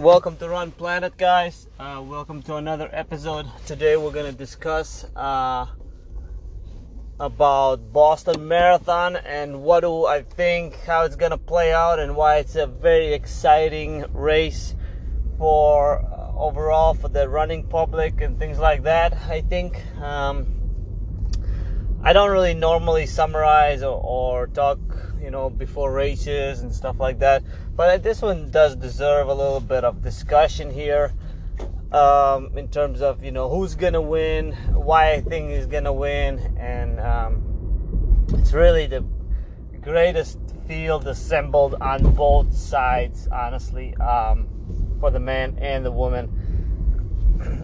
Welcome to Run Planet, guys. Uh, welcome to another episode. Today we're gonna discuss uh, about Boston Marathon and what do I think, how it's gonna play out, and why it's a very exciting race for uh, overall for the running public and things like that. I think um, I don't really normally summarize or, or talk, you know, before races and stuff like that but this one does deserve a little bit of discussion here um, in terms of you know who's gonna win, why I think he's gonna win, and um, it's really the greatest field assembled on both sides, honestly, um, for the man and the woman.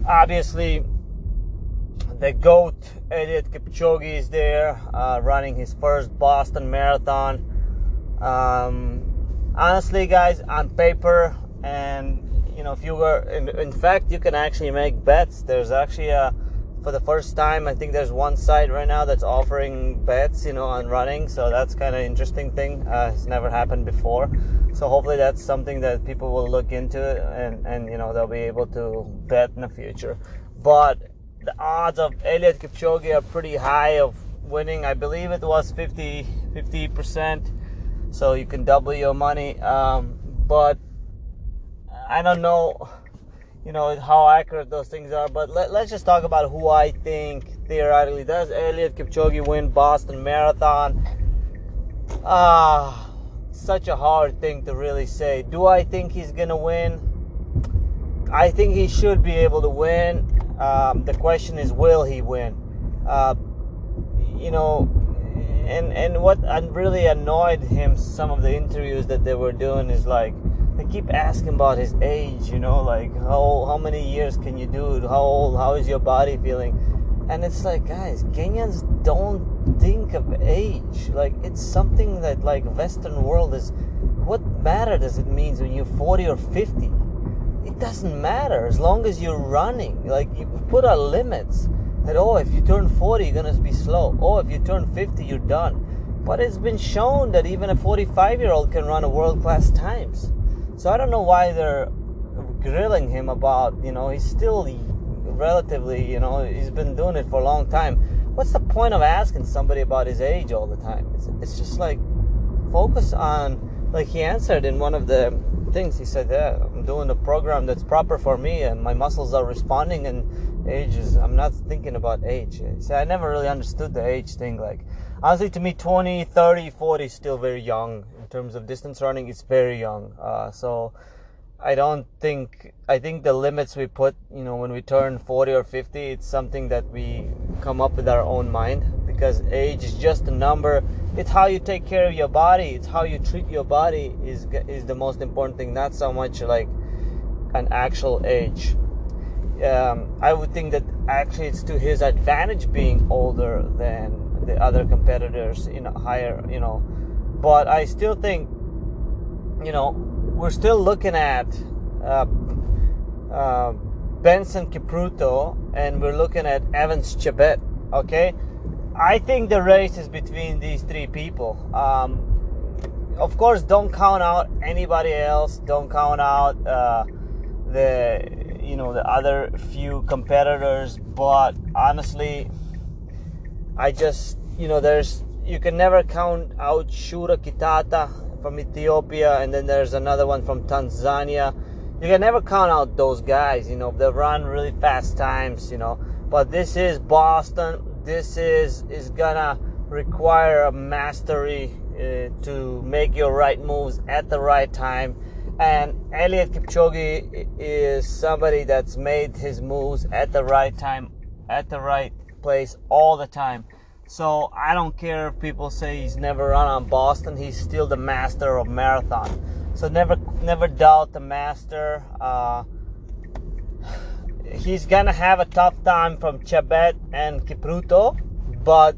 Obviously, the GOAT, Eliud Kipchoge, is there uh, running his first Boston Marathon. Um, honestly guys on paper and you know if you were in, in fact you can actually make bets. There's actually a for the first time i think there's one site right now that's offering bets you know on running so that's kind of interesting thing uh, it's never happened before. So hopefully that's something that people will look into and and you know they'll be able to bet in the future. But the odds of Eliud Kipchoge are pretty high of winning i believe it was 50 50 percent so you can double your money. Um, but I don't know, you know, how accurate those things are. But let, us just talk about who I think theoretically does Eliud Kipchoge win Boston Marathon. Ah, such a hard thing to really say. Do I think he's gonna win? I think he should be able to win. Um, the question is, will he win? Uh, you know, and and what really annoyed him some of the interviews that they were doing is like they keep asking about his age you know like how how many years can you do it? How old how is your body feeling? And it's like guys kenyans don't think of age. Like it's something that like western world is what matter does it mean when you're 40 or 50 it doesn't matter as long as you're running. Like you put our limits that oh if you turn 40 you're gonna be slow. Oh if you turn 50 you're done. But it's been shown that even a 45 year old can run a world class times. So i don't know why they're grilling him about you know he's still relatively you know he's been doing it for a long time. What's the point of asking somebody about his age all the time? It's, it's just like focus on like he answered in one of the things. He said yeah doing a program that's proper for me and my muscles are responding and age is i'm not thinking about age. See i never really understood the age thing like honestly to me 20 30 40 is still very young. In terms of distance running it's very young. Uh, so i don't think i think the limits we put you know when we turn 40 or 50 it's something that we come up with our own mind because age is just a number it's how you take care of your body it's how you treat your body is is the most important thing not so much like an actual age um, I would think that actually it's to his advantage being older than the other competitors in a higher, you know. But I still think, you know, we're still looking at uh, uh, Benson Kipruto and we're looking at Evans Chebet. Okay, I think the race is between these three people. Um, of course, don't count out anybody else. Don't count out uh, the you know the other few competitors but honestly i just you know there's you can never count out shura kitata from ethiopia and then there's another one from tanzania you can never count out those guys you know they run really fast times you know but this is boston this is is gonna require a mastery uh, to make your right moves at the right time and Eliud Kipchoge is somebody that's made his moves at the right time, at the right place all the time. So I don't care if people say he's never run on Boston, he's still the master of marathon. So never never doubt the master. Uh, he's gonna have a tough time from Chebet and Kipruto, but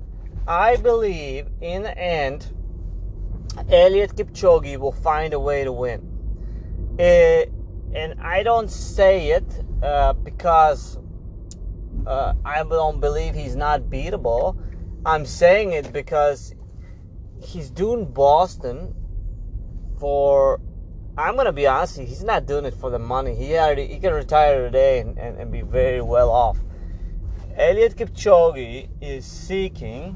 I believe in the end, Eliud Kipchoge will find a way to win. Uh, and I don't say it uh, because uh, I don't believe he's not beatable. I'm saying it because he's doing Boston for I'm gonna be honest, he's not doing it for the money. He already he can retire today and, and, and be very well off. Eliud Kipchoge is seeking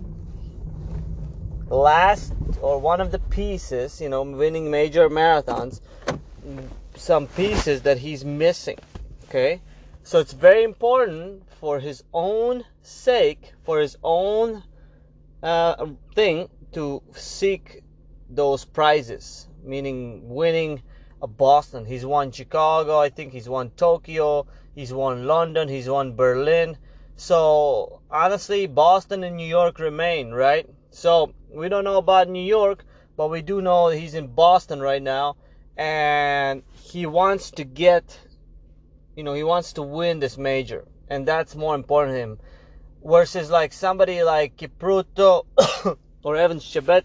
last or one of the pieces, you know, winning major marathons, some pieces that he's missing. Okay, so it's very important for his own sake, for his own uh, thing, to seek those prizes, meaning winning Boston. He's won Chicago, I think he's won Tokyo, he's won London, he's won Berlin. So honestly, Boston and New York remain, right? So we don't know about New York, but we do know he's in Boston right now, and he wants to get, you know, he wants to win this major, and that's more important to him. Versus like somebody like Kipruto or Evans Chebet,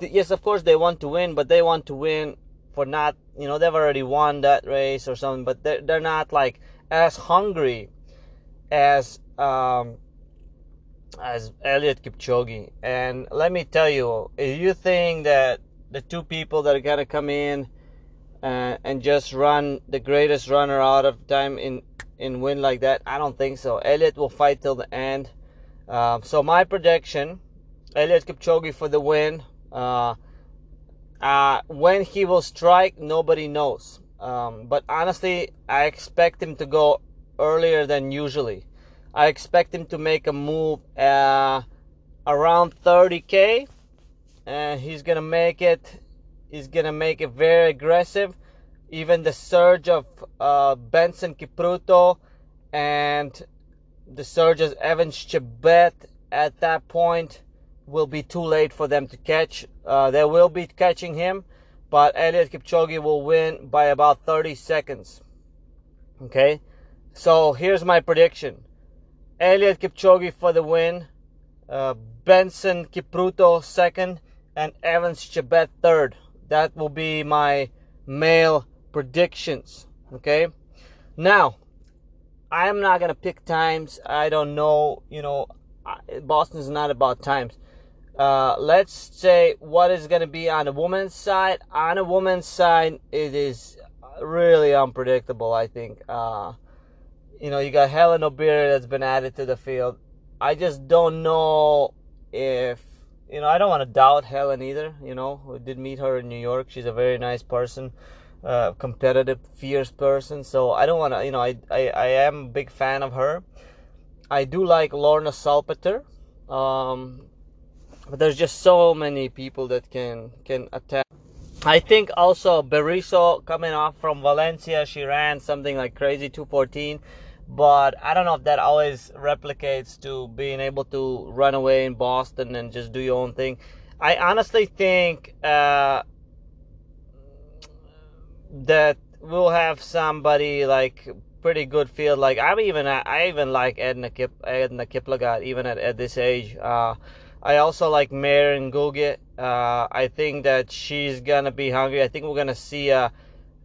yes, of course they want to win, but they want to win for not, you know, they've already won that race or something, but they're, they're not like as hungry as um, as Eliud Kipchoge. And let me tell you, if you think that the two people that are gonna come in uh, and just run the greatest runner out of time in in win like that, I don't think so. Eliud will fight till the end. Uh, so my prediction, Eliud Kipchoge for the win. Uh, uh, when he will strike, nobody knows. Um, but honestly, I expect him to go earlier than usually. I expect him to make a move uh, around 30k, and he's gonna make it. He's gonna make it very aggressive. Even the surge of uh, Benson Kipruto and the surge of Evans Chebet at that point will be too late for them to catch. Uh, they will be catching him, but Eliud Kipchoge will win by about 30 seconds. Okay, so here's my prediction. Eliud Kipchoge for the win, uh, Benson Kipruto second, and Evans Chebet third. That will be my male predictions. Okay. Now, I am not gonna pick times. I don't know. You know, Boston is not about times. Uh, let's say what is gonna be on the woman's side. On the woman's side, it is really unpredictable. I think. Uh, you know, you got Hellen Obiri that's been added to the field. I just don't know if you know. I don't want to doubt Helen either. You know, we did meet her in New York. She's a very nice person uh, competitive, fierce person. So I don't want to, you know, I, I, I am a big fan of her. I do like Lonah Salpeter. Um, but there's just so many people that can can attack. I think also Beriso coming off from Valencia, she ran something like crazy 214, but I don't know if that always replicates to being able to run away in Boston and just do your own thing. I honestly think uh, that we'll have somebody like pretty good field. Like I'm even I even like Edna Kip Edna Kiplagat even at, at this age. Uh, I also like Mary Ngugi. Uh, I think that she's gonna be hungry. I think we're gonna see a.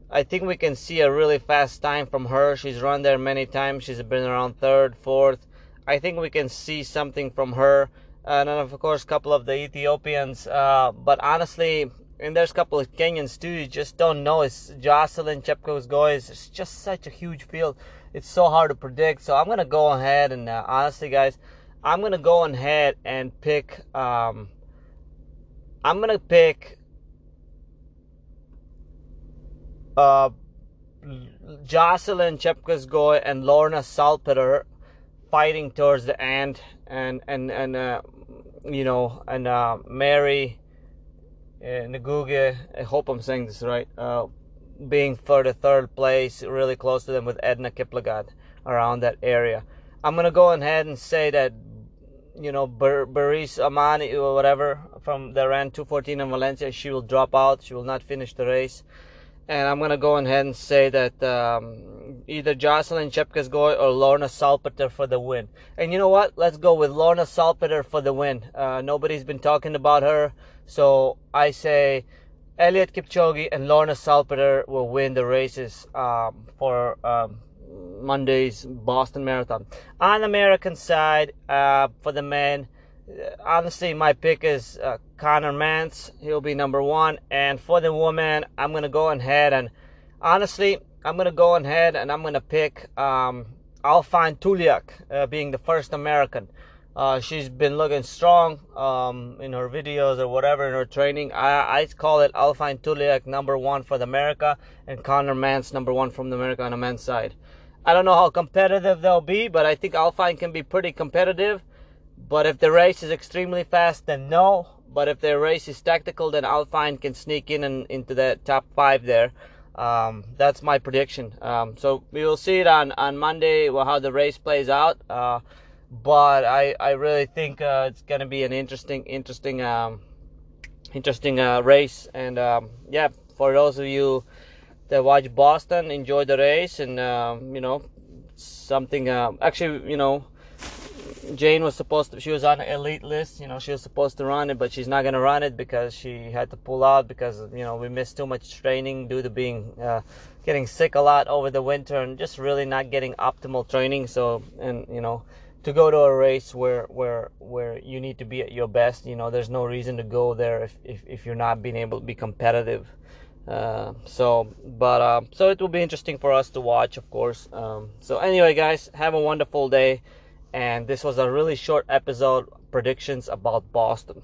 I think we can see a really fast time from her. She's run there many times. She's been around third, fourth. I think we can see something from her. And then of course, a couple of the Ethiopians. Uh, but honestly, and there's a couple of Kenyans too. You just don't know. It's Joyciline Jepkosgei. It's just such a huge field. It's so hard to predict. So I'm gonna go ahead and uh, honestly, guys, I'm gonna go ahead and pick. Um, I'm gonna pick. Uh, Joyciline Jepkosgei and Lonah Salpeter fighting towards the end, and and and uh, you know, and uh, Mary uh, Ngugi, I hope I'm saying this right, uh, being for the third place, really close to them with Edna Kiplagat around that area. I'm gonna go ahead and say that, you know, Bar- Baris Amani or whatever from the ran 214 in Valencia, she will drop out. She will not finish the race. And I'm gonna go ahead and say that um, either Joyciline Jepkosgei or Lonah Salpeter for the win. And you know what? Let's go with Lonah Salpeter for the win. Uh, nobody's been talking about her. So I say Eliud Kipchoge and Lonah Salpeter will win the races um, for um, Monday's Boston Marathon. On the American side, uh, for the men, honestly, my pick is uh, Conner Mantz. He'll be number one. And for the woman, I'm gonna go ahead and honestly, I'm gonna go ahead and I'm gonna pick um, Aliphine Tuliamuk, uh, being the first American. Uh, she's been looking strong um, in her videos or whatever in her training. I, I call it Aliphine Tuliamuk number one for the America and Conner Mantz number one from the America on the men's side. I don't know how competitive they'll be, but I think Aliphine can be pretty competitive. But if the race is extremely fast, then no. But if the race is tactical, then Aliphine can sneak in and into the top five there. Um, that's my prediction. Um, so we will see it on, on Monday well, how the race plays out. Uh, but I, I really think uh, it's going to be an interesting interesting um, interesting uh, race and um, yeah for those of you that watch Boston enjoy the race and um, you know something uh, actually you know Jane was supposed to she was on elite list you know she was supposed to run it but she's not gonna run it because she had to pull out because you know we missed too much training due to being uh, getting sick a lot over the winter and just really not getting optimal training. So and you know to go to a race where where where you need to be at your best you know there's no reason to go there if if, if you're not being able to be competitive uh, so but uh, so it will be interesting for us to watch of course. Um, so anyway guys have a wonderful day. And this was a really short episode predictions about boston